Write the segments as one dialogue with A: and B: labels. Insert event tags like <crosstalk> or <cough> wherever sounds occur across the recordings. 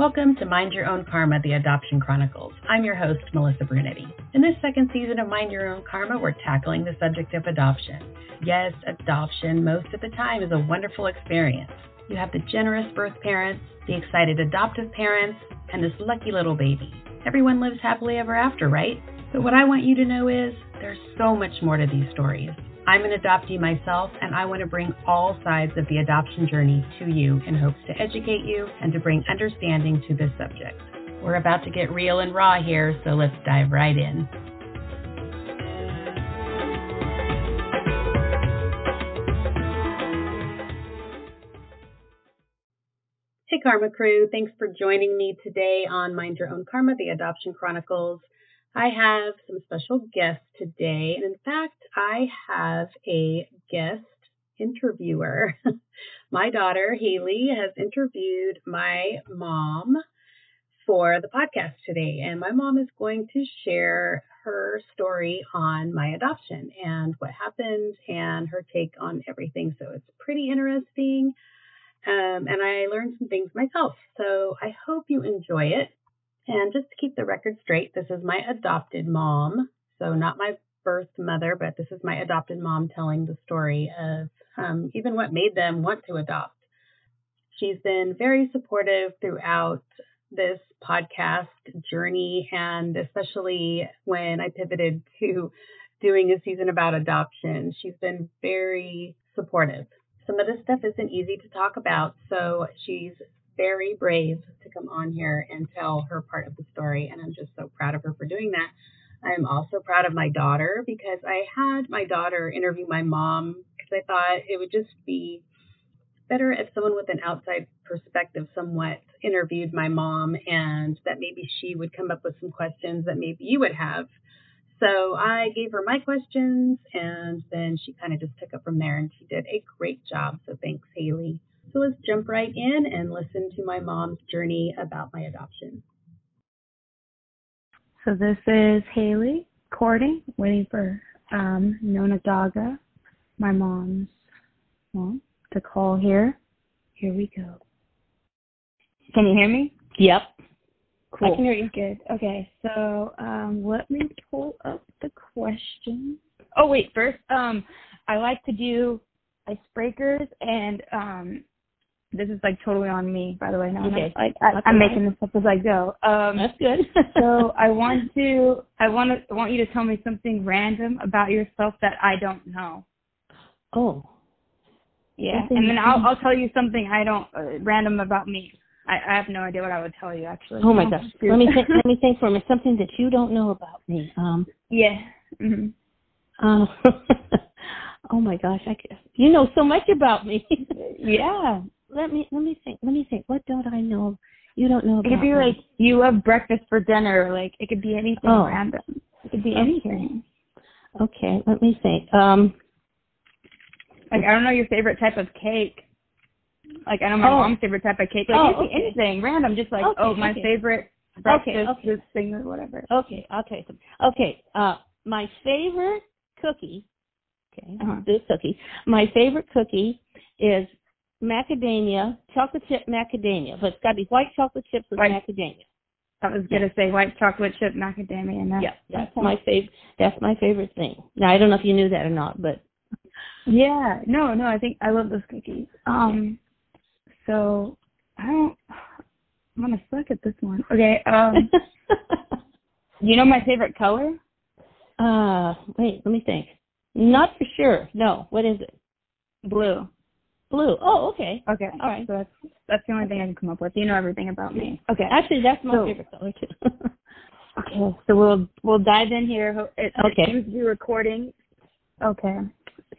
A: Welcome to Mind Your Own Karma, the Adoption Chronicles. I'm your host, Melissa Brunetti. In this second season of Mind Your Own Karma, we're tackling the subject of adoption. Yes, adoption, most of the time, is a wonderful experience. You have the generous birth parents, the excited adoptive parents, and this lucky little baby. Everyone lives happily ever after, right? But what I want you to know is there's so much more to these stories. I'm an adoptee myself, and I want to bring all sides of the adoption journey to you in hopes to educate you and to bring understanding to this subject. We're about to get real and raw here, so let's dive right in. Hey, Karma Crew. Thanks for joining me today on Mind Your Own Karma, the Adoption Chronicles. I have some special guests today. And in fact, I have a guest interviewer. <laughs> my daughter, Haley, has interviewed my mom for the podcast today. And my mom is going to share her story on my adoption and what happened and her take on everything. So it's pretty interesting. Um, and I learned some things myself. So I hope you enjoy it. And just to keep the record straight, this is my adopted mom. So, not my birth mother, but this is my adopted mom telling the story of um, even what made them want to adopt. She's been very supportive throughout this podcast journey, and especially when I pivoted to doing a season about adoption. She's been very supportive. Some of this stuff isn't easy to talk about, so she's very brave to come on here and tell her part of the story. And I'm just so proud of her for doing that. I'm also proud of my daughter because I had my daughter interview my mom because I thought it would just be better if someone with an outside perspective somewhat interviewed my mom and that maybe she would come up with some questions that maybe you would have. So I gave her my questions and then she kind of just took it from there and she did a great job. So thanks, Haley. So let's jump right in and listen to my mom's journey about my adoption.
B: So this is Haley Courting, waiting for um, Nona Gaga, my mom's mom, to call here. Here we go. Can you hear me?
C: Yep.
B: Cool.
C: I can hear you.
B: Good. Okay, so um, let me pull up the question.
C: Oh wait, first, um, I like to do icebreakers and um, this is like totally on me, by the way. Now
B: okay.
C: I, I, I'm making this up as I go. Um,
B: That's good. <laughs>
C: so I want to, I want to, I want you to tell me something random about yourself that I don't know.
B: Oh.
C: Yeah, and then I'll I'll tell you something I don't uh, random about me. I, I have no idea what I would tell you actually.
B: Oh my <laughs> gosh. let me think. let me think for a minute. Something that you don't know about me. Um.
C: Yeah. Mm-hmm.
B: Um. <laughs> oh my gosh. I. You know so much about me.
C: yeah
B: let me let me think. Let me think. What don't I know? You don't know.
C: About it could be like you have breakfast for dinner. Like it could be anything
B: oh.
C: random. It could be
B: okay.
C: anything.
B: Okay. Let me think. Um.
C: Like I don't know your favorite type of cake. Like I don't know my
B: oh.
C: mom's favorite type of cake. Like
B: oh, okay.
C: anything random. Just like
B: okay,
C: oh my
B: okay.
C: favorite breakfast
B: okay, okay.
C: this thing or whatever.
B: Okay. I'll tell you something. Okay. Uh, my favorite cookie. Okay.
C: Uh-huh.
B: This cookie. My favorite cookie is macadamia, chocolate chip macadamia, but it's got to be white chocolate chips with
C: white.
B: macadamia.
C: I was gonna
B: yeah.
C: say white chocolate chip macadamia, and that's,
B: yeah, that's
C: okay.
B: my favorite. That's my favorite thing. Now I don't know if you knew that or not, but
C: yeah, no, no, I think I love those cookies. Um, so I don't. I'm gonna suck at this one. Okay. Um, <laughs> you know my favorite color?
B: Uh, wait, let me think. Not for sure. No. What is it?
C: Blue.
B: Blue. Oh, okay.
C: Okay.
B: All right.
C: So that's that's the only thing I can come up with. You know everything about me.
B: Okay. Actually, that's my
C: so,
B: favorite color too. <laughs>
C: okay. So we'll we'll dive in here. It,
B: okay.
C: It seems to be recording. Okay.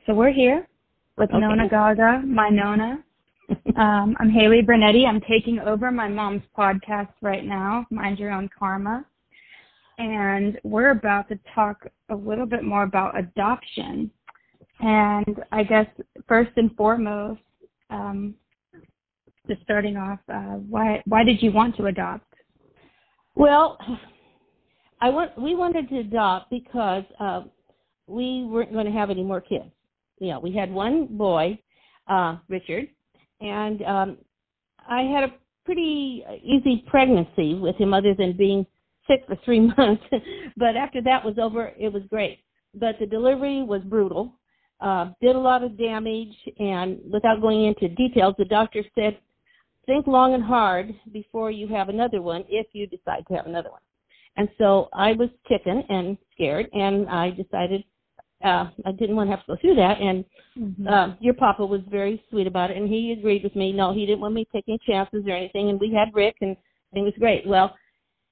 C: So we're here with
B: okay.
C: Nona Gaga, my Nona. <laughs> um, I'm Haley Brunetti. I'm taking over my mom's podcast right now, Mind Your Own Karma. And we're about to talk a little bit more about adoption. And I guess first and foremost, um, just starting off, uh, why why did you want to adopt?
B: Well, I want we wanted to adopt because uh, we weren't going to have any more kids. You know, we had one boy, uh, Richard, and um, I had a pretty easy pregnancy with him, other than being sick for three <laughs> months. but after that was over, it was great. But the delivery was brutal, uh, did a lot of damage, and without going into details, the doctor said, think long and hard before you have another one if you decide to have another one. And so I was chicken and scared, and I decided uh, I didn't want to have to go through that. And mm-hmm. uh, your papa was very sweet about it, and he agreed with me. No, he didn't want me taking chances or anything. And we had Rick, and it was great. Well,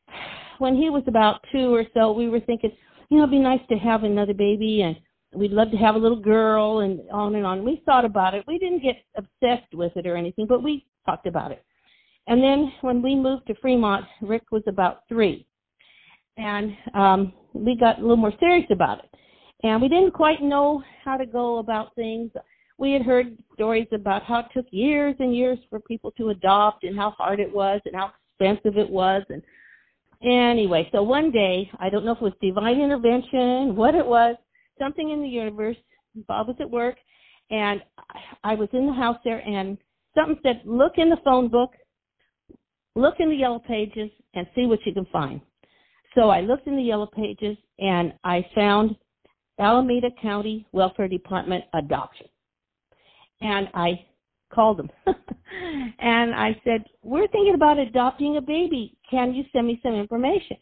B: <sighs> when he was about two or so, we were thinking, you know, it'd be nice to have another baby, and we'd love to have a little girl, and on and on. We thought about it. We didn't get obsessed with it or anything, but we talked about it. And then when we moved to Fremont, Rick was about three, and um, we got a little more serious about it and we didn't quite know how to go about things. We had heard stories about how it took years and years for people to adopt and how hard it was and how expensive it was and anyway, so one day, I don't know if it was divine intervention, what it was, something in the universe, Bob was at work and I was in the house there and something said, look in the phone book, look in the yellow pages and see what you can find. So I looked in the yellow pages and I found Alameda County Welfare Department adoption. And I called them <laughs> and I said, We're thinking about adopting a baby. Can you send me some information?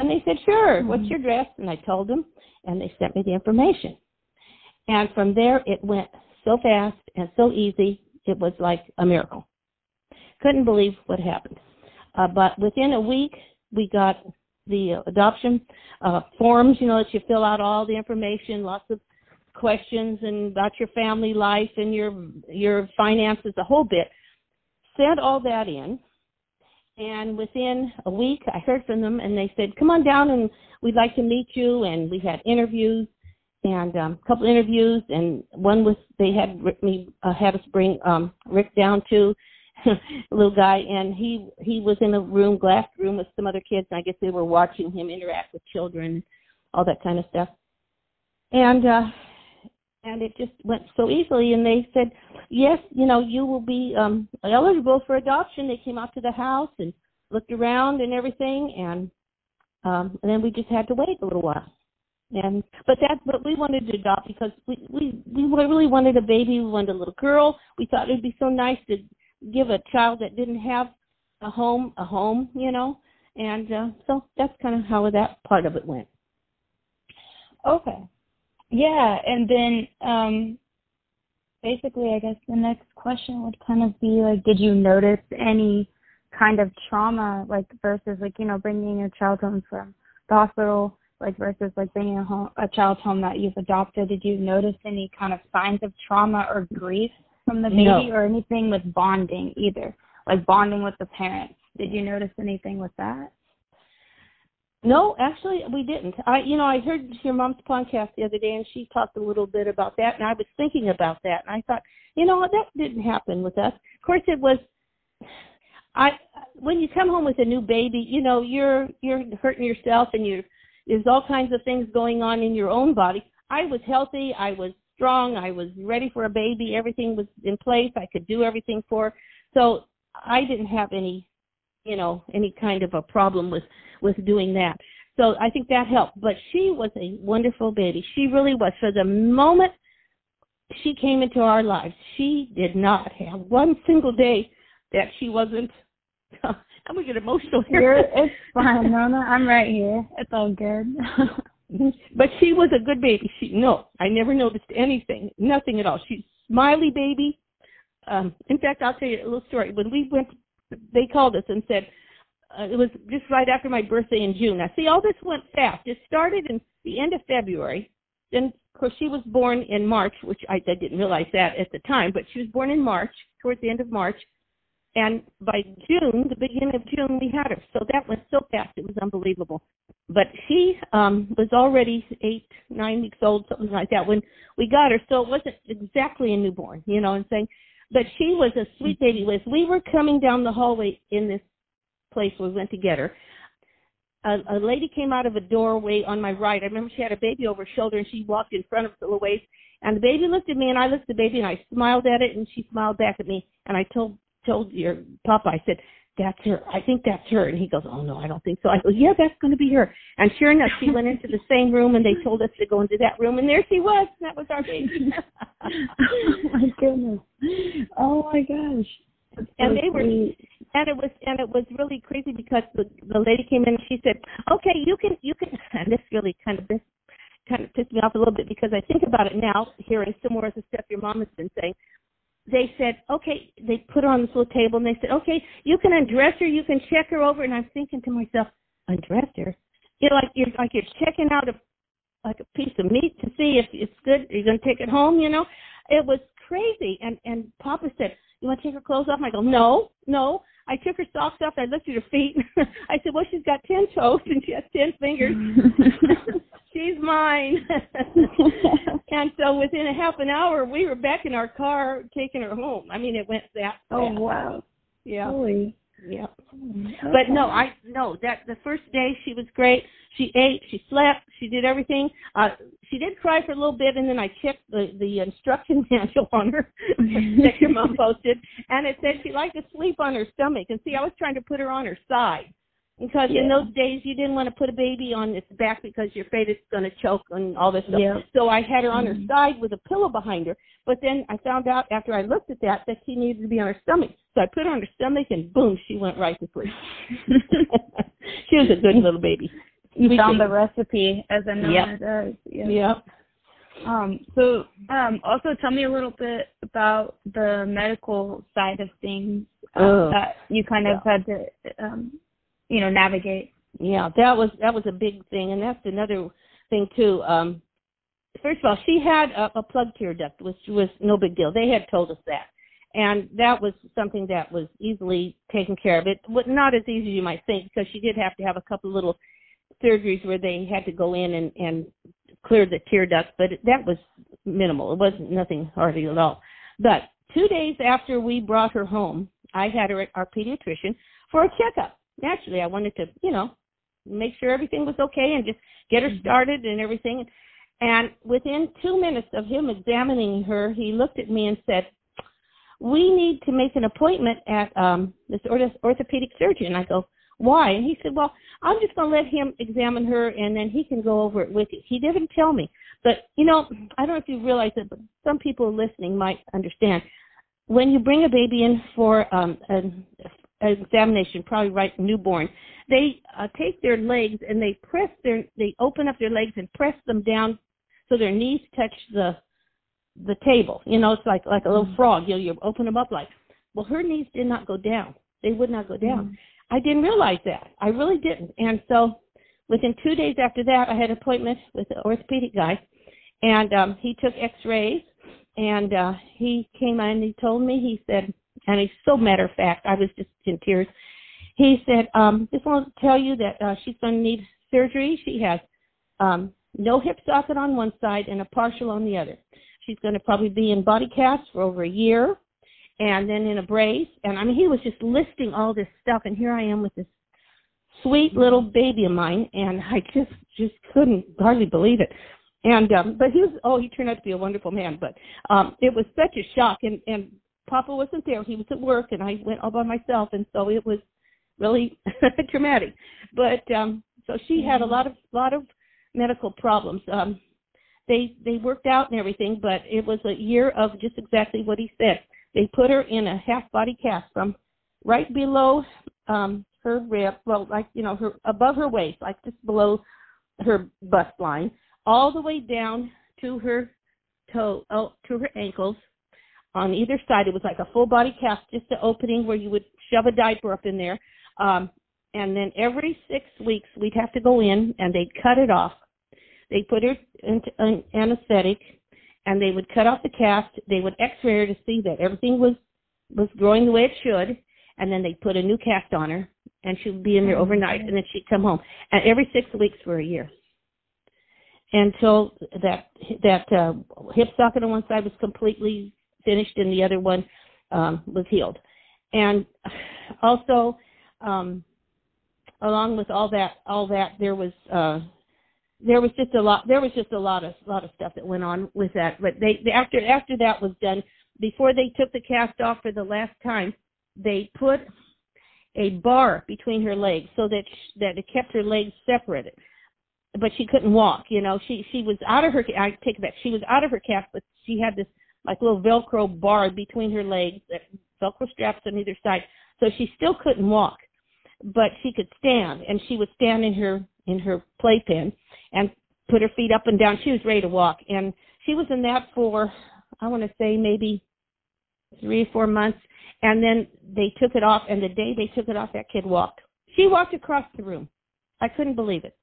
B: And they said, Sure. Mm-hmm. What's your address? And I told them, and they sent me the information. And from there, it went so fast and so easy, it was like a miracle. Couldn't believe what happened. Uh, but within a week, we got the adoption uh, forms, you know, that you fill out all the information, lots of questions and about your family life and your your finances, a whole bit. Sent all that in, and within a week, I heard from them, and they said, "Come on down, and we'd like to meet you." And we had interviews, and um, a couple interviews, and one was they had me uh, had us bring um, Rick down to <laughs> little guy, and he he was in a room, glass room, with some other kids, and I guess they were watching him interact with children, all that kind of stuff. And uh, and it just went so easily. And they said, yes, you know, you will be um, eligible for adoption. They came out to the house and looked around and everything, and um, and then we just had to wait a little while. And but that's what we wanted to adopt because we we we really wanted a baby. We wanted a little girl. We thought it'd be so nice to give a child that didn't have a home a home, you know. And uh, so that's kind of how that part of it went.
C: Okay. Yeah, and then um basically I guess the next question would kind of be like did you notice any kind of trauma like versus like, you know, bringing a child home from the hospital like versus like bringing a home a child home that you've adopted did you notice any kind of signs of trauma or grief from the baby
B: no.
C: or anything with bonding either, like bonding with the parents. Did you notice anything with that?
B: No, actually, we didn't. I, you know, I heard your mom's podcast the other day, and she talked a little bit about that, and I was thinking about that, and I thought, you know, that didn't happen with us. Of course, it was. I when you come home with a new baby, you know, you're you're hurting yourself, and you there's all kinds of things going on in your own body. I was healthy. I was strong. I was ready for a baby. Everything was in place. I could do everything for. Her. So I didn't have any, you know, any kind of a problem with with doing that. So I think that helped. But she was a wonderful baby. She really was. For the moment she came into our lives, she did not have one single day that she wasn't. <laughs> I'm gonna get emotional here.
C: You're, it's <laughs> fine, Nona. I'm right here. It's all good. <laughs>
B: but she was a good baby. She no, I never noticed anything, nothing at all. She's smiley baby. Um, in fact, I'll tell you a little story. When we went, they called us and said uh, it was just right after my birthday in June. Now, see, all this went fast. It started in the end of February. Then, of course, she was born in March, which I, I didn't realize that at the time, but she was born in March, towards the end of March. And by June, the beginning of June, we had her. So that went so fast, it was unbelievable. But she um, was already eight, nine weeks old, something like that, when we got her. So it wasn't exactly a newborn, you know, what I'm saying, but she was a sweet baby. Liz, we were coming down the hallway in this place we went to get her. A, a lady came out of a doorway on my right. I remember she had a baby over her shoulder, and she walked in front of the waist. And the baby looked at me, and I looked at the baby, and I smiled at it, and she smiled back at me. And I told told your papa, I said, that's her. I think that's her. And he goes, oh no, I don't think so. I go, yeah, that's going to be her. And sure enough, she went into the same room and they told us to go into that room and there she was. That was our baby. <laughs>
D: oh my goodness. Oh my gosh.
B: And they were and it was and it was really crazy because the the lady came in and she said okay you can you can <laughs> and this really kind of this kind of pissed me off a little bit because i think about it now hearing some more of the stuff your mom has been saying. They said okay they put her on this little table and they said okay you can undress her you can check her over and i'm thinking to myself undress her? You know like you're like you're checking out a like a piece of meat to see if it's good are you going to take it home you know? It was crazy. And and papa said you want to take her clothes off? I go, no, no. I took her socks off. I looked at her feet. <laughs> I said, well, she's got ten toes and she has ten fingers. <laughs> she's mine. <laughs> and so within a half an hour, we were back in our car taking her home. I mean, it went that
D: oh wow.
B: Yeah.
D: Holy.
B: Yeah. But no, I no that the first day she was great. She ate, she slept, she did everything. Uh she did cry for a little bit and then I checked the the instruction <laughs> manual on her that your mom <laughs> posted and it said she liked to sleep on her stomach. And see I was trying to put her on her side. Because in those days you didn't want to put a baby on its back because you're afraid it's going to choke and all this stuff.
D: Yeah.
B: So I had her on her
D: Mhm.
B: side with a pillow behind her. But then I found out after I looked at that that she needed to be on her stomach. So I put her on her stomach and boom, she went right to sleep. <laughs> she was a good little baby.
D: you
B: We
D: found the recipe as a
B: Yep.
D: Nona does. Yeah.
B: Yep.
D: Um, so um, also tell me a little bit about the medical side of things um,
B: Oh.
D: that you kind of had to, um, you know, navigate.
B: Yeah, that was that was a big thing, and that's another thing too. Um, first of all, she had a, a plugged tear duct, which was no big deal. They had told us that, and that was something that was easily taken care of. It was not as easy as you might think because she did have to have a couple little surgeries where they had to go in and and clear the tear duct, but that was minimal. It wasn't nothing hardly at all. But two days after we brought her home, I had her at our pediatrician for a checkup. Naturally, I wanted to, you know, make sure everything was okay and just get her started and everything. And within two minutes of him examining her, he looked at me and said, "We need to make an appointment at um, this orthopedic surgeon." I go, "Why?" And he said, "Well, I'm just going to let him examine her, and then he can go over it with you." He didn't tell me, but you know, I don't know if you realize it, but some people listening might understand. When you bring a baby in for um, an examination, probably right newborn, they uh, take their legs and they press their, they open up their legs and press them down so their knees touch the the table. You know, it's like like a little frog. You know, you open them up like. Well, her knees did not go down. They would not go down. I didn't realize that. I really didn't. And so, within two days after that, I had an appointment with the orthopedic guy, and um, he took X-rays, and uh, he came in and he told me. He said, and he's so matter of fact. I was just in tears. He said, um, just wanted to tell you that uh, she's going to need surgery. She has um, no hip socket on one side and a partial on the other. She's going to probably be in body cast for over a year and then in a brace. And I mean, he was just listing all this stuff. And here I am with this sweet little baby of mine. And <laughs> I just, just couldn't hardly believe it. And, um, but he was, oh, he turned out to be a wonderful man. But, um, it was such a shock. And, and Papa wasn't there. He was at work and I went all by myself. And so it was really <laughs> traumatic. But, um, so she had a lot of, lot of medical problems. Um, they they worked out and everything, but it was a year of just exactly what he said. They put her in a half body cast from right below um her rib, well, like you know, her above her waist, like just below her bust line, all the way down to her toe, oh, to her ankles. On either side, it was like a full body cast, just an opening where you would shove a diaper up in there. Um, and then every six weeks, we'd have to go in and they'd cut it off. They put her into an anesthetic and they would cut off the cast. They would x-ray her to see that everything was was growing the way it should. And then they'd put a new cast on her and she would be in there overnight and then she'd come home. And every six weeks for a year. Until that that uh, hip socket on one side was completely finished and the other one um, was healed. And also um, along with all that all that there was uh, there was just a lot there was just a lot of lot of stuff that went on with that. But they, they after after that was done before they took the cast off for the last time they put a bar between her legs so that sh that it kept her legs separated but she couldn't walk you know. She she was out of her i take it back she was out of her cast but she had this like little velcro bar between her legs velcro straps on either side. So she still couldn't walk but she could stand and she would stand in her in her playpen and put her feet up and down. She was ready to walk and she was in that for i want to say maybe three or four months and then they took it off and the day they took it off that kid walked. She walked across the room. I couldn't believe it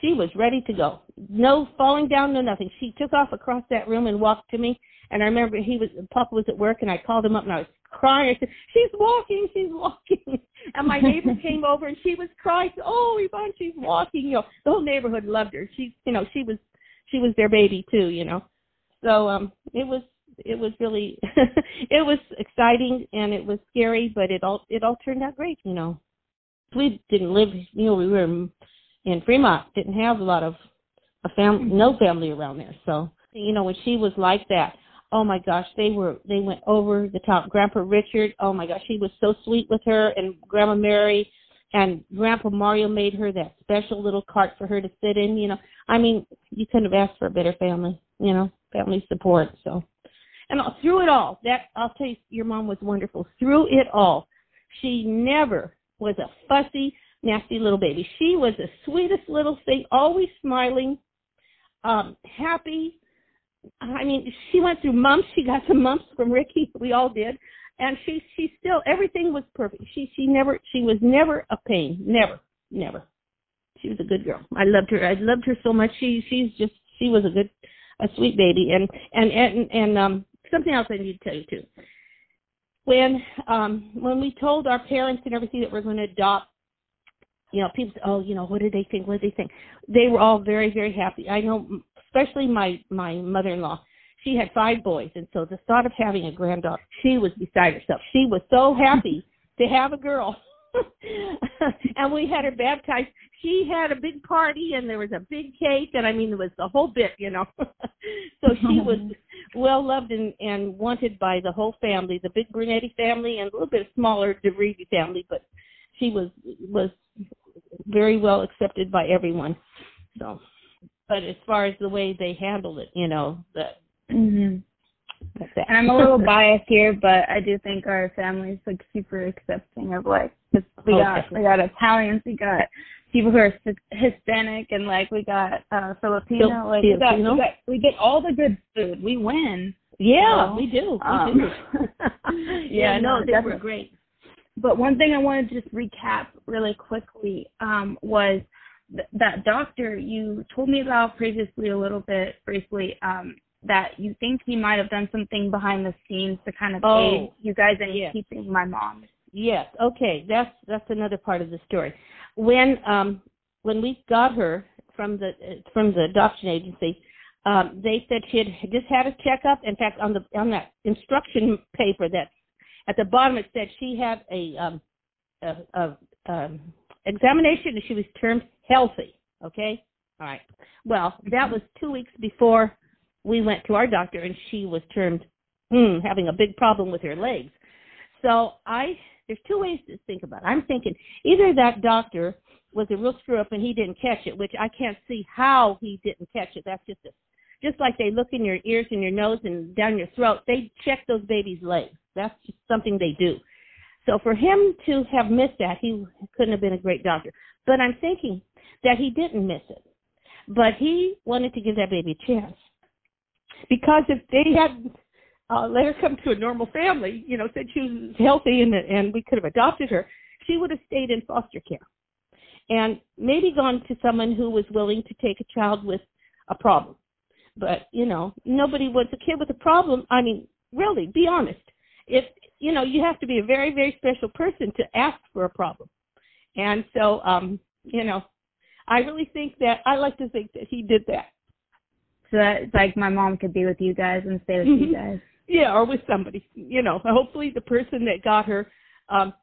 B: she was ready to go. No falling down no nothing. She took off across that room and walked to me. And i remember he was papa was at work and i called him up and i was crying. I said she's walking she's walking. <laughs> And my neighbor <laughs> came over and she was crying. Oh yvonne she's walking. You know the whole neighborhood loved her. She you know she was she was their baby too you know. So um it was it was really <laughs> it was exciting and it was scary, but it all it all turned out great. You know, we didn't live. You know, we were in Fremont, didn't have a lot of a family, mm-hmm. no family around there. So you know, when she was like that, oh my gosh, they were they went over the top. Grandpa Richard, oh my gosh, he was so sweet with her, and Grandma Mary. And Grandpa Mario made her that special little cart for her to sit in. You know, I mean, you couldn't have asked for a better family. You know, family support. So and through it all, that I'll tell you, your mom was wonderful. Through it all, she never was a fussy, nasty little baby. She was the sweetest little thing, always smiling, um, happy. I mean, she went through mumps. She got some mumps from Ricky. We all did, and she she still everything was perfect. She she never she was never a pain. Never, never. She was a good girl. I loved her. I loved her so much. She she's just she was a good a sweet baby and and and and um something else I need to tell you too. When um, when we told our parents and everything that we're going to adopt, you know, people said, "Oh, you know, what did they think? What did they think?" They were all very, very happy. I know, especially my my mother-in-law. She had five boys, and so the thought of having a granddaughter, she was beside herself. She was so happy <laughs> to have a girl. <laughs> and we had her baptized she had a big party and there was a big cake and I mean it was the whole bit, you know. <laughs> so she was well loved and, and wanted by the whole family, the big Brunetti family and a little bit smaller DeVrivi family, but she was was very well accepted by everyone. So but as far as the way they handled it, you know, that
C: mm-hmm. And I'm a little <laughs> biased here, but I do think our family's like super accepting of like we okay. got we got Italians, we got people who are Hispanic and like we got uh Filipino. Like we got, we got we get all the good food. We win.
B: Yeah, we do. Um, we do. <laughs> yeah, yeah, no, they were great.
C: But one thing I wanted to just recap really quickly um, was th- that doctor you told me about previously a little bit briefly um, that you think he might have done something behind the scenes to kind of oh, aid you guys in yes. keeping my mom.
B: Yes. Okay. That's that's another part of the story when um, when we got her from the from the adoption agency, um, they said she had just had a checkup. In fact, on the on that instruction paper that at the bottom it said she had a um, a, a um, examination and she was termed healthy. Okay, all right. Well, that was two weeks before we went to our doctor, and she was termed hmm, having a big problem with her legs. So I there's two ways to think about it. I'm thinking either that doctor was a real screw up and he didn't catch it, which I can't see how he didn't catch it. That's just a, just like they look in your ears and your nose and down your throat. They check those babies' legs. That's just something they do. So for him to have missed that, he couldn't have been a great doctor. But I'm thinking that he didn't miss it. But he wanted to give that baby a chance. Because if they had uh, let her come to a normal family, you know, said she was healthy and and we could have adopted her, she would have stayed in foster care, and maybe gone to someone who was willing to take a child with a problem. But you know, nobody wants a kid with a problem. I mean, really, be honest. If you know, you have to be a very very special person to ask for a problem, and so um, you know, I really think that I like to think that he did that.
C: So that like my mom could be with you guys and stay with you mm-hmm. guys.
B: Yeah, or with somebody. You know, hopefully the person that got her um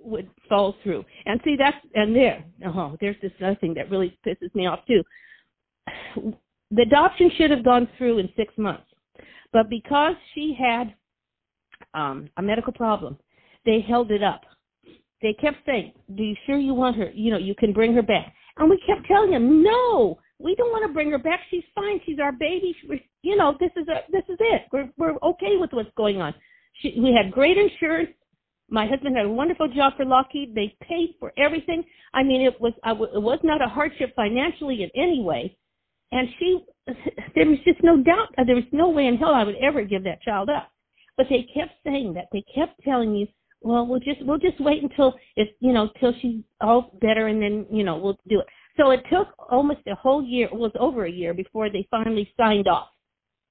B: would fall through. And see that's and there. Oh, there's this other thing that really pisses me off too. The adoption should have gone through in six months. But because she had um a medical problem, they held it up. they kept saying, "Do you sure you want her? You know, you can bring her back." And we kept telling them, "No, we don't want to bring her back. She's fine. She's our baby. She, you know, this is a, this is it. We're we're okay with what's going on." She, we had great insurance. My husband had a wonderful job for Lockheed. They paid for everything. I mean, it was I w- it was not a hardship financially in any way. And she, there was just no doubt. There was no way in hell I would ever give that child up. But they kept saying that. They kept telling me, well, we'll just we'll just wait until it's you know till she's all better, and then you know we'll do it. So it took almost a whole year. It was over a year before they finally signed off.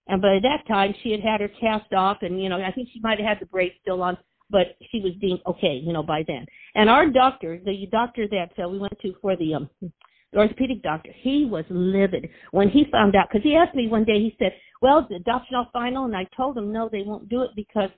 B: And by that time, she had had her cast off, and you know I think she might have had the brace still on, but she was deemed okay, you know, by then. And our doctor, the doctor that uh, we went to for the um the orthopedic doctor, he was livid when he found out because he asked me one day. He said, "Well, is the adoption all final?" And I told him, "No, they won't do it because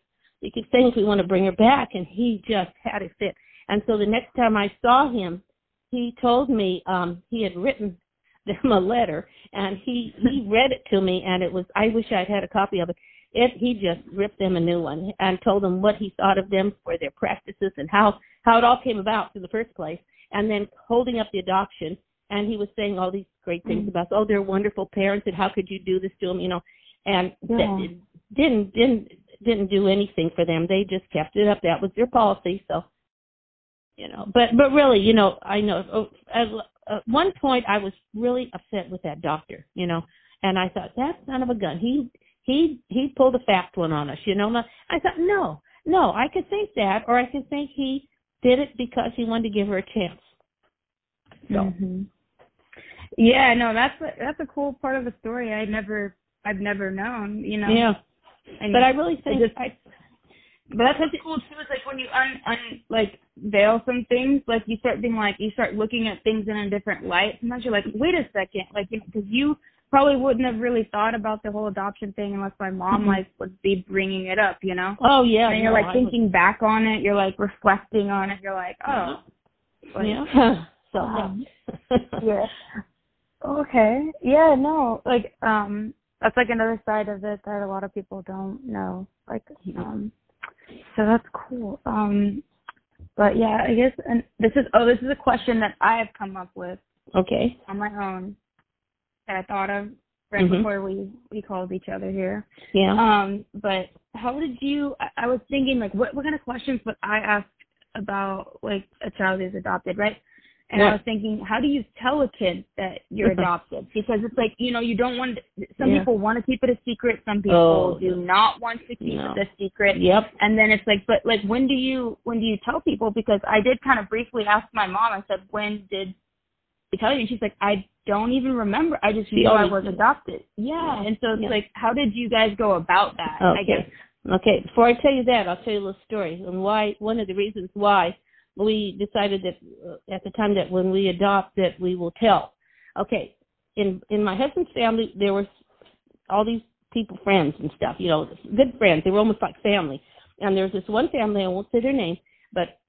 B: they keep saying if we want to bring her back." And he just had a fit. And so the next time I saw him, he told me um he had written <laughs> them a letter and he he <laughs> read it to me and it was I wish I'd had a copy of it. It he just ripped them a new one and told them what he thought of them for their practices and how how it all came about in the first place and then holding up the adoption and he was saying all these great things
D: Mm.
B: about oh they're wonderful parents and how could you do this to them you know? And
D: Yeah.
B: that didn't didn't didn't do anything for them. They just kept it up. That was their policy so you know. But but really you know i know oh, at, at one point i was really upset with that doctor you know? And i thought that son of a gun. He he he pulled a fast one on us you know? I thought no no i could think that or i could think he did it because he wanted to give her a chance. So
D: Mhm.
C: Yeah, no, that's a, that's a cool part of the story. I never, I've never known. You know.
B: yeah
C: And
B: but i really think
C: just-
B: i
C: But that's what's cool too. Is like when you un, un like veil some things, like you start being like you start looking at things in a different light. Sometimes you're like, wait a second, like you because you probably wouldn't have really thought about the whole adoption thing unless my mom
B: Mhm.
C: like would be bringing it up, you know.
B: oh yeah
C: and you're
B: no,
C: like
B: I
C: thinking back on it. You're like reflecting on it. You're like, oh, like,
B: yeah <laughs> so
C: Um,
B: yeah. <laughs>
C: Okay. Yeah, no. Like, um that's like another side of it that a lot of people don't know. Like, um so that's cool. Um but yeah, I guess and this is oh, this is a question that I have come up with
B: okay
C: on my own that I thought of right
B: Mhm.
C: before we we called each other here.
B: yeah
C: Um, but how did you? I, I was thinking like, what what kind of questions would I ask about like a child who's adopted, right? And I was thinking, how do you tell a kid that you're adopted? Because it's like you know you don't want. Some
B: Yeah.
C: people want to keep it a secret. Some people
B: Oh,
C: do not want to keep
B: No.
C: it a secret.
B: yep
C: And then it's like, but like, when do you when do you tell people? Because I did kind of briefly ask my mom. I said, when did I tell you? And she's like, I don't even remember. I just
B: She
C: knew I was adopted. Yeah. And so it's
B: Yeah.
C: like, how did you guys go about that? I
B: Okay.
C: guess.
B: Okay. Before I tell you that, I'll tell you a little story and why. One of the reasons why we decided that uh, at the time that when we adopt that we will tell. Okay. In in my husband's family, there were all these people, friends and stuff. You know, good friends. They were almost like family. And there was this one family. I won't say their name, but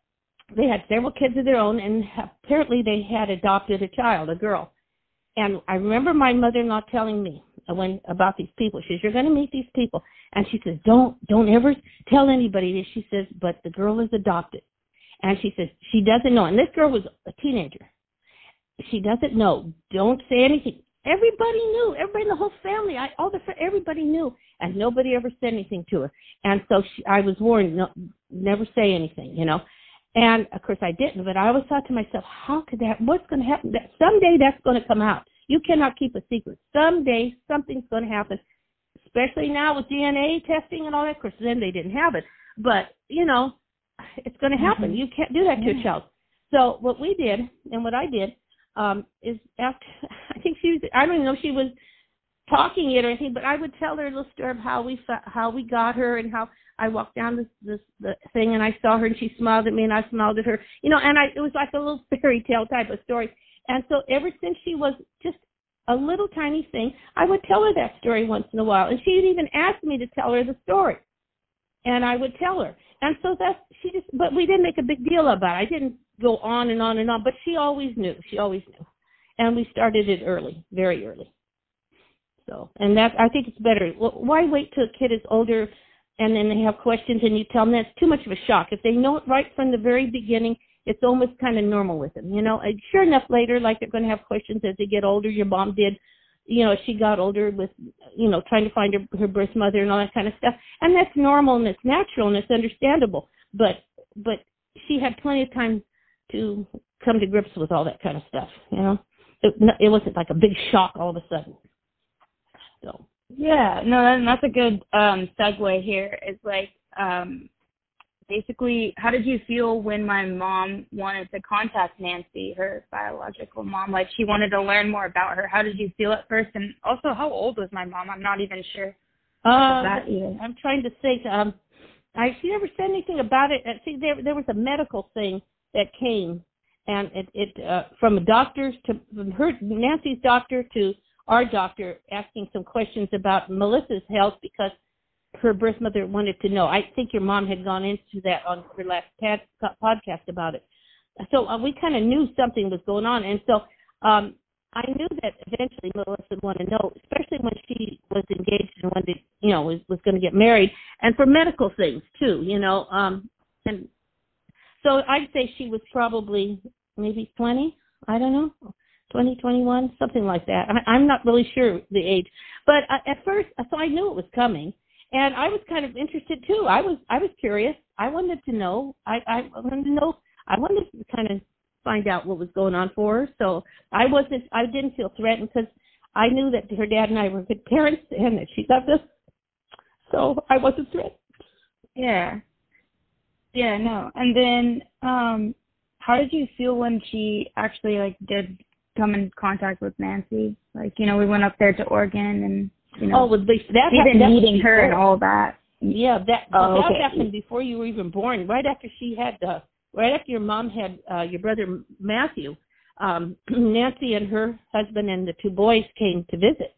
B: they had several kids of their own, and apparently they had adopted a child, a girl. And I remember my mother-in-law telling me when about these people. She says, "You're going to meet these people," and she says, "Don't don't ever tell anybody this." She says, "But the girl is adopted," and she says she doesn't know. And this girl was a teenager. She doesn't know. Don't say anything. Everybody knew. Everybody in the whole family, I all the everybody knew, and nobody ever said anything to her. And so she, I was warned, no, never say anything, you know. And of course I didn't, but I always thought to myself, how could that? What's going to happen? That someday that's going to come out. You cannot keep a secret. Someday something's going to happen, especially now with DNA testing and all that. Of course, then they didn't have it, but you know, it's going to happen.
C: Mhm.
B: You can't do that to
C: Yeah.
B: a child. So what we did, and what I did, um, is after <laughs> I think she was, I don't even know if she was talking it or anything, but I would tell her a little story of how we how we got her and how I walked down this this the thing and I saw her and she smiled at me and I smiled at her, you know, and I it was like a little <laughs> fairy tale type of story. And so ever since she was just a little tiny thing, I would tell her that story once in a while, and she'd even ask me to tell her the story, and I would tell her. And so that's she just, but we didn't make a big deal about it. I didn't go on and on and on, but she always knew. She always knew, and we started it early, very early. So, and that I think it's better. Wh- Why wait till a kid is older, and then they have questions, and you tell them that's too much of a shock. If they know it right from the very beginning, it's almost kind of normal with them, you know. And sure enough, later, like they're going to have questions as they get older. Your mom did, you know, she got older with, you know, trying to find her her birth mother and all that kind of stuff, and that's normal and it's natural and it's understandable. But but she had plenty of time to come to grips with all that kind of stuff, you know. It, it wasn't like a big shock all of a sudden. So
C: yeah, no, that's a good um segue here. It's like um basically how did you feel when my mom wanted to contact Nancy, her biological mom? Like she wanted to learn more about her. How did you feel at first? And also how old was my mom? I'm not even sure.
B: Uh,
C: that either.
B: I'm trying to think. Um, I she never said anything about it. See, there there was a medical thing that came, and it it uh, from a doctor's to from her Nancy's doctor to our doctor asking some questions about Melissa's health because her birth mother wanted to know. I think your mom had gone into that on her last pad, podcast about it. So uh, we kind of knew something was going on, and so um, I knew that eventually Melissa would want to know, especially when she was engaged and when you know, was was going to get married, and for medical things too, you know. Um, and so I'd say she was probably maybe 20. I don't know. 20, 21, something like that. I'm not really sure the age, but uh, at first, so I knew it was coming, and I was kind of interested too. I was, I was curious. I wanted to know. I, I wanted to know. I wanted to kind of find out what was going on for her. So I wasn't, I didn't feel threatened because I knew that her dad and I were good parents and that she loved us. So I wasn't threatened.
C: Yeah. Yeah, no. And then, um, how did you feel when she actually like did come in contact with Nancy. Like, you know, we went up there to Oregon and you know
B: Oh with that
C: even
B: that
C: meeting her and all that.
B: Yeah, that
C: oh,
B: that
C: okay.
B: happened before you were even born. Right after she had uh right after your mom had uh your brother Matthew, um <clears throat> Nancy and her husband and the two boys came to visit.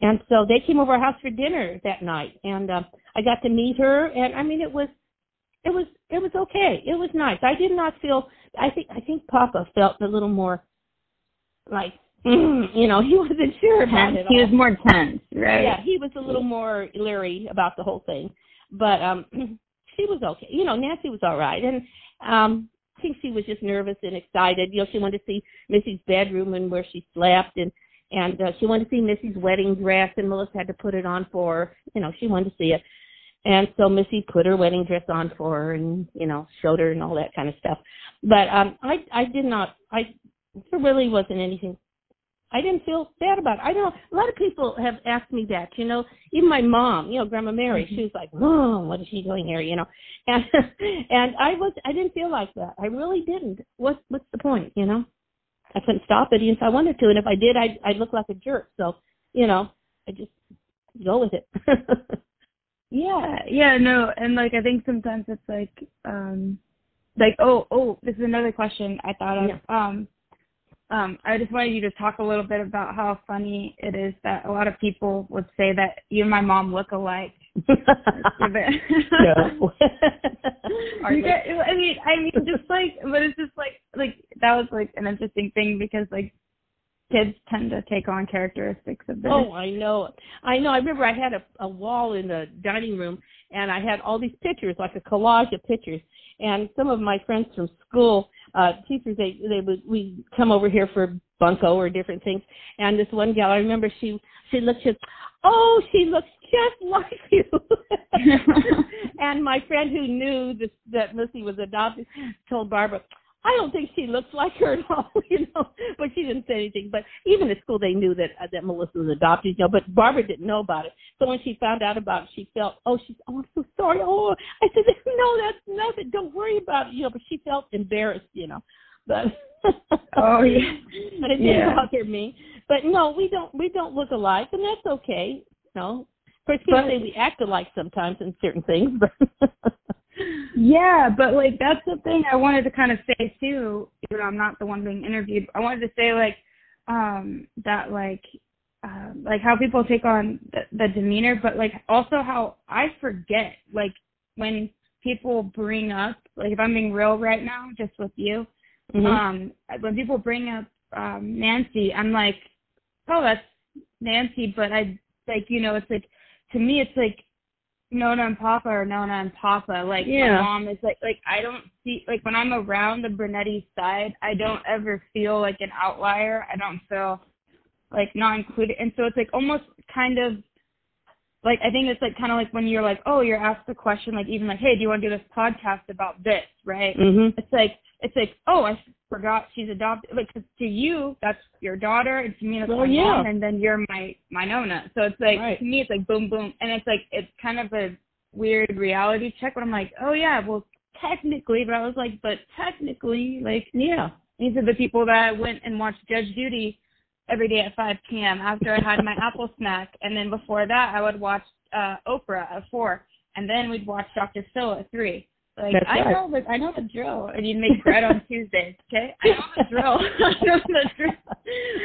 B: And so they came over our house for dinner that night and uh, I got to meet her and I mean it was it was it was okay. It was nice. I did not feel I think I think Papa felt a little more like mm, <clears throat> you know he wasn't sure about it.
C: He
B: all.
C: was more tense, right?
B: Yeah, he was a little more leery about the whole thing, but um <clears throat> she was okay. You know, Nancy was all right, and um I think she was just nervous and excited. You know, she wanted to see Missy's bedroom and where she slept, and and uh, she wanted to see Missy's wedding dress, and Melissa had to put it on for her. You know, she wanted to see it. And so Missy put her wedding dress on for her and, you know, showed her and all that kind of stuff. But um I I did not I there really wasn't anything. I didn't feel bad about it. I know a lot of people have asked me that. You know, even my mom, you know, Grandma Mary, mm-hmm. she was like, "Oh, what is she doing here?" You know, <laughs> and and I was I didn't feel like that. I really didn't. What what's the point? You know, I couldn't stop it even if I wanted to, and if I did, I'd I'd look like a jerk. So, you know, I just go with it. <laughs>
C: yeah, yeah, no, and like I think sometimes it's like, um, like oh oh, this is another question I thought of.
B: Yeah.
C: Um um, I just wanted you to talk a little bit about how funny it is that a lot of people would say that you and my mom look alike. <laughs>
B: no. <laughs>
C: you get, I mean, I mean, just like, but it's just like, like that was like an interesting thing because like kids tend to take on characteristics of this.
B: Oh, I know. I know. I remember I had a, a wall in the dining room, and I had all these pictures, like a collage of pictures. And some of my friends from school uh teachers they they would we come over here for bunko or different things and this one gal i remember she she looked just oh she looks just <laughs> like you <laughs> and my friend who knew this that missy was adopted told barbara I don't think she looks like her at <laughs> all, you know. But she didn't say anything. But even at school, they knew that uh, that Melissa was adopted, you know. But Barbara didn't know about it. So when she found out about it, she felt, oh, she's, oh, I'm so sorry. Oh, I said, <laughs> no, that's nothing. Don't worry about it, you know. But she felt embarrassed, you know. But <laughs>
C: oh yeah,
B: but it didn't
C: yeah.
B: bother me. But no, we don't we don't look alike, and that's okay. You know, of course, people say we act alike sometimes in certain things, but.
C: Yeah, but like that's the thing I wanted to kind of say too, even though I'm not the one being interviewed. I wanted to say like um that like uh, like how people take on the, the demeanor, but like also how I forget like when people bring up like if I'm being real right now, just with you,
B: Mhm.
C: um when people bring up um Nancy, I'm like, oh that's Nancy, but I like you know it's like to me it's like Nona and Papa or Nona and Papa. Like
B: Yeah.
C: my mom is like like I don't see like when I'm around the Brunetti side, I don't ever feel like an outlier. I don't feel like not included. And so it's like almost kind of like I think it's like kind of like when you're like, oh, you're asked a question like even like, hey, do you want to do this podcast about this, right?
B: Mhm.
C: It's like it's like, oh, I forgot she's adopted. Like 'cause to you, that's your daughter, and to me, that's
B: Well,
C: my
B: yeah.
C: mom, and then you're my my Nona. So it's like
B: Right.
C: to me, it's like boom, boom, and it's like it's kind of a weird reality check. But I'm like, oh yeah, well technically, but I was like, but technically, like
B: Yeah.
C: these are the people that went and watched Judge Judy every day at 5 p.m. after I had my apple snack, and then before that, I would watch uh Oprah at four, and then we'd watch Dr. Phil at three. Like
B: That's
C: I
B: right.
C: know the I know the drill, and you make bread on <laughs> Tuesdays. Okay, I know the drill. <laughs> I know the drill.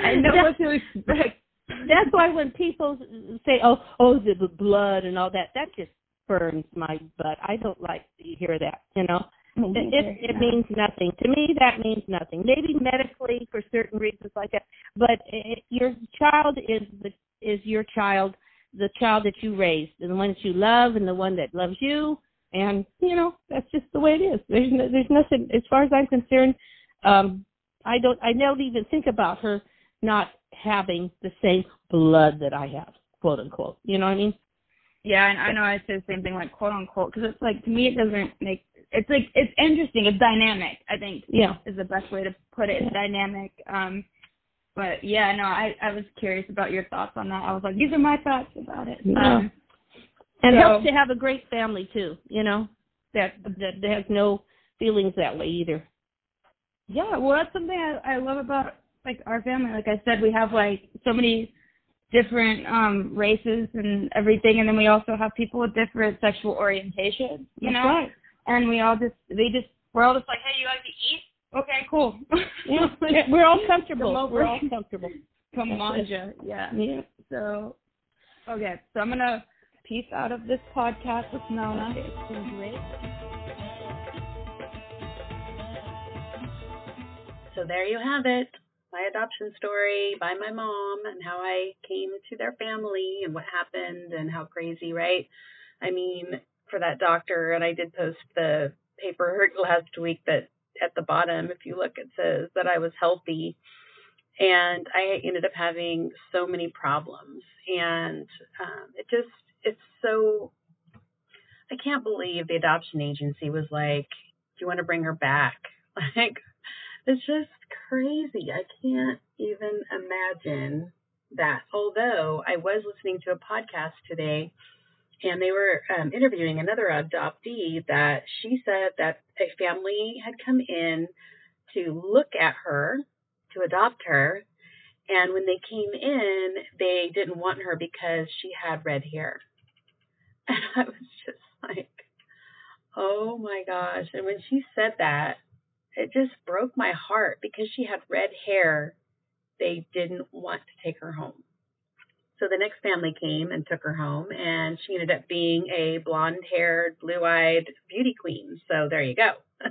C: I know what to expect.
B: That's why when people say, "Oh, oh, the, the blood and all that," that just burns my butt. I don't like to hear that. You know, it, it, means nothing to me. That means nothing. Maybe medically for certain reasons like that, but it, your child is the is your child, the child that you raised, and the one that you love, and the one that loves you. And you know that's just the way it is. There's no, there's nothing as far as I'm concerned. Um, I don't I don't even think about her not having the same blood that I have, quote unquote. You know what I mean?
C: Yeah, and I know I say the same thing, like quote unquote, because it's like to me it doesn't make. It's like it's interesting. It's dynamic. I think
B: Yeah.
C: is the best way to put it. It's dynamic. Um, but yeah, no, I I was curious about your thoughts on that. I was like, these are my thoughts about it.
B: Yeah.
C: Um,
B: And it
C: So-
B: helps to have a great family too, you know, that that has no feelings that way either.
C: yeah, well, that's something I I love about like our family. Like I said, we have like so many different um races and everything, and then we also have people with different sexual orientations You know,
B: right.
C: And we all just they just we're all just like, hey, you like to eat? Okay, cool.
B: Yeah, <laughs> we're all comfortable.
C: Come.
B: We're all comfortable.
C: Come
B: That's
C: on, Yeah.
B: Yeah.
C: So, okay, so I'm gonna piece out of this podcast with Nona. It's been great.
A: So there you have it. My adoption story by my mom and how I came to their family and what happened and how crazy, right? I mean, for that doctor, and I did post the paper <laughs> last week that at the bottom, if you look, it says that I was healthy. And I ended up having so many problems. And um, it just, it's so, I can't believe the adoption agency was like, do you want to bring her back? <laughs> Like, it's just crazy. I can't even imagine that. Although I was listening to a podcast today and they were um, interviewing another adoptee that she said that a family had come in to look at her, to adopt her. And when they came in, they didn't want her because she had red hair. <laughs> And I was just like, oh my gosh. And when she said that, it just broke my heart because she had red hair. They didn't want to take her home. So the next family came and took her home, and she ended up being a blonde haired, blue eyed beauty queen. So there you go. <laughs>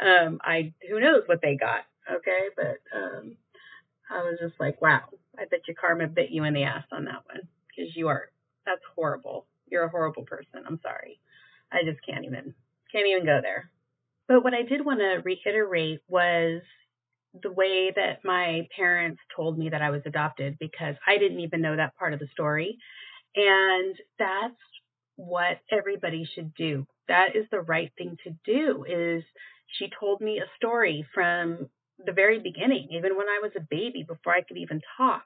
A: um, I who knows what they got, okay? But um, I was just like, wow, I bet your karma bit you in the ass on that one because you are that's horrible. You're a horrible person. I'm sorry. I just can't even can't even go there. But what I did want to reiterate was the way that my parents told me that I was adopted because I didn't even know that part of the story. And that's what everybody should do. That is the right thing to do is she told me a story from the very beginning, even when I was a baby before I could even talk.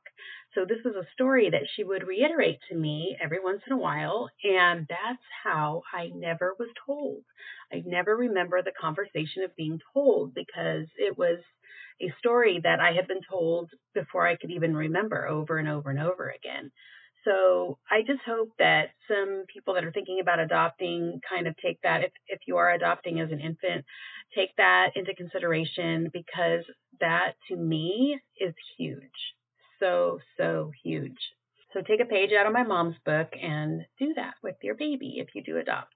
A: So this was a story that she would reiterate to me every once in a while, and that's how I never was told. I never remember the conversation of being told because it was a story that I had been told before I could even remember over and over and over again. So I just hope that some people that are thinking about adopting kind of take that if if you are adopting as an infant, take that into consideration because that to me is huge. So so huge. So take a page out of my mom's book and do that with your baby if you do adopt.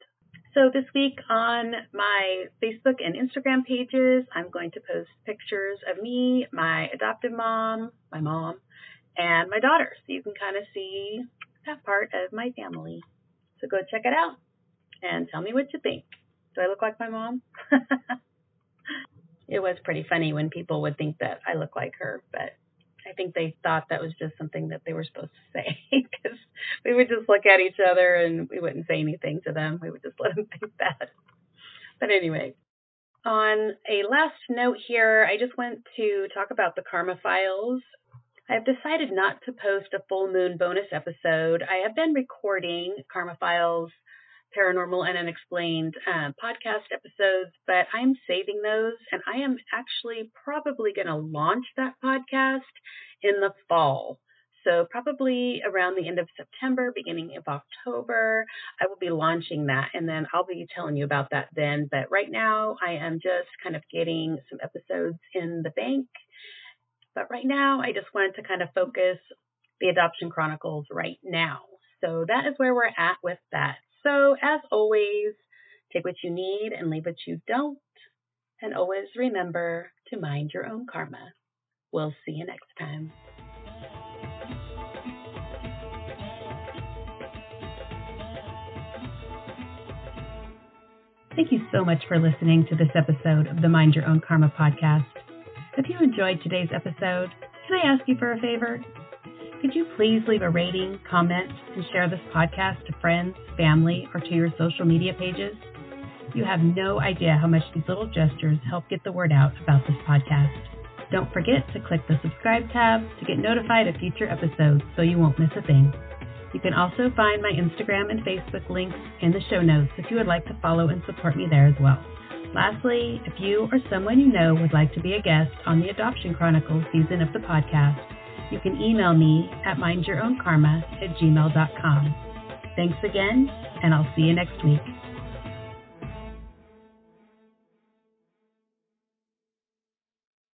A: So this week on my Facebook and Instagram pages, I'm going to post pictures of me, my adoptive mom, my mom, and my daughter. So you can kind of see that part of my family. So go check it out. and tell me what you think. Do I look like my mom? <laughs> it was pretty funny when people would think that I look like her, but I think they thought that was just something that they were supposed to say <laughs> because we would just look at each other and we wouldn't say anything to them. We would just let them think that. But anyway, on a last note here, I just want to talk about the Karma Files. I've decided not to post a full moon bonus episode. I have been recording Karma Files paranormal and unexplained um, podcast episodes, but I'm saving those and I am actually probably going to launch that podcast in the fall. So, probably around the end of September, beginning of October, I will be launching that and then I'll be telling you about that then. But right now, I am just kind of getting some episodes in the bank. But right now, I just wanted to kind of focus the Adoption Chronicles right now. So, that is where we're at with that. So, as always, take what you need and leave what you don't. And always remember to mind your own karma. We'll see you next time. Thank you so much for listening to this episode of the Mind Your Own Karma podcast. If you enjoyed today's episode, can I ask you for a favor? Could you please leave a rating, comment, and share this podcast to friends, family, or to your social media pages? You have no idea how much these little gestures help get the word out about this podcast. Don't forget to click the subscribe tab to get notified of future episodes so you won't miss a thing. You can also find my Instagram and Facebook links in the show notes if you would like to follow and support me there as well. Lastly, if you or someone you know would like to be a guest on the Adoption Chronicles season of the podcast, you can email me at mindyourownkarma at gmail.com. Thanks again, and I'll see you next week.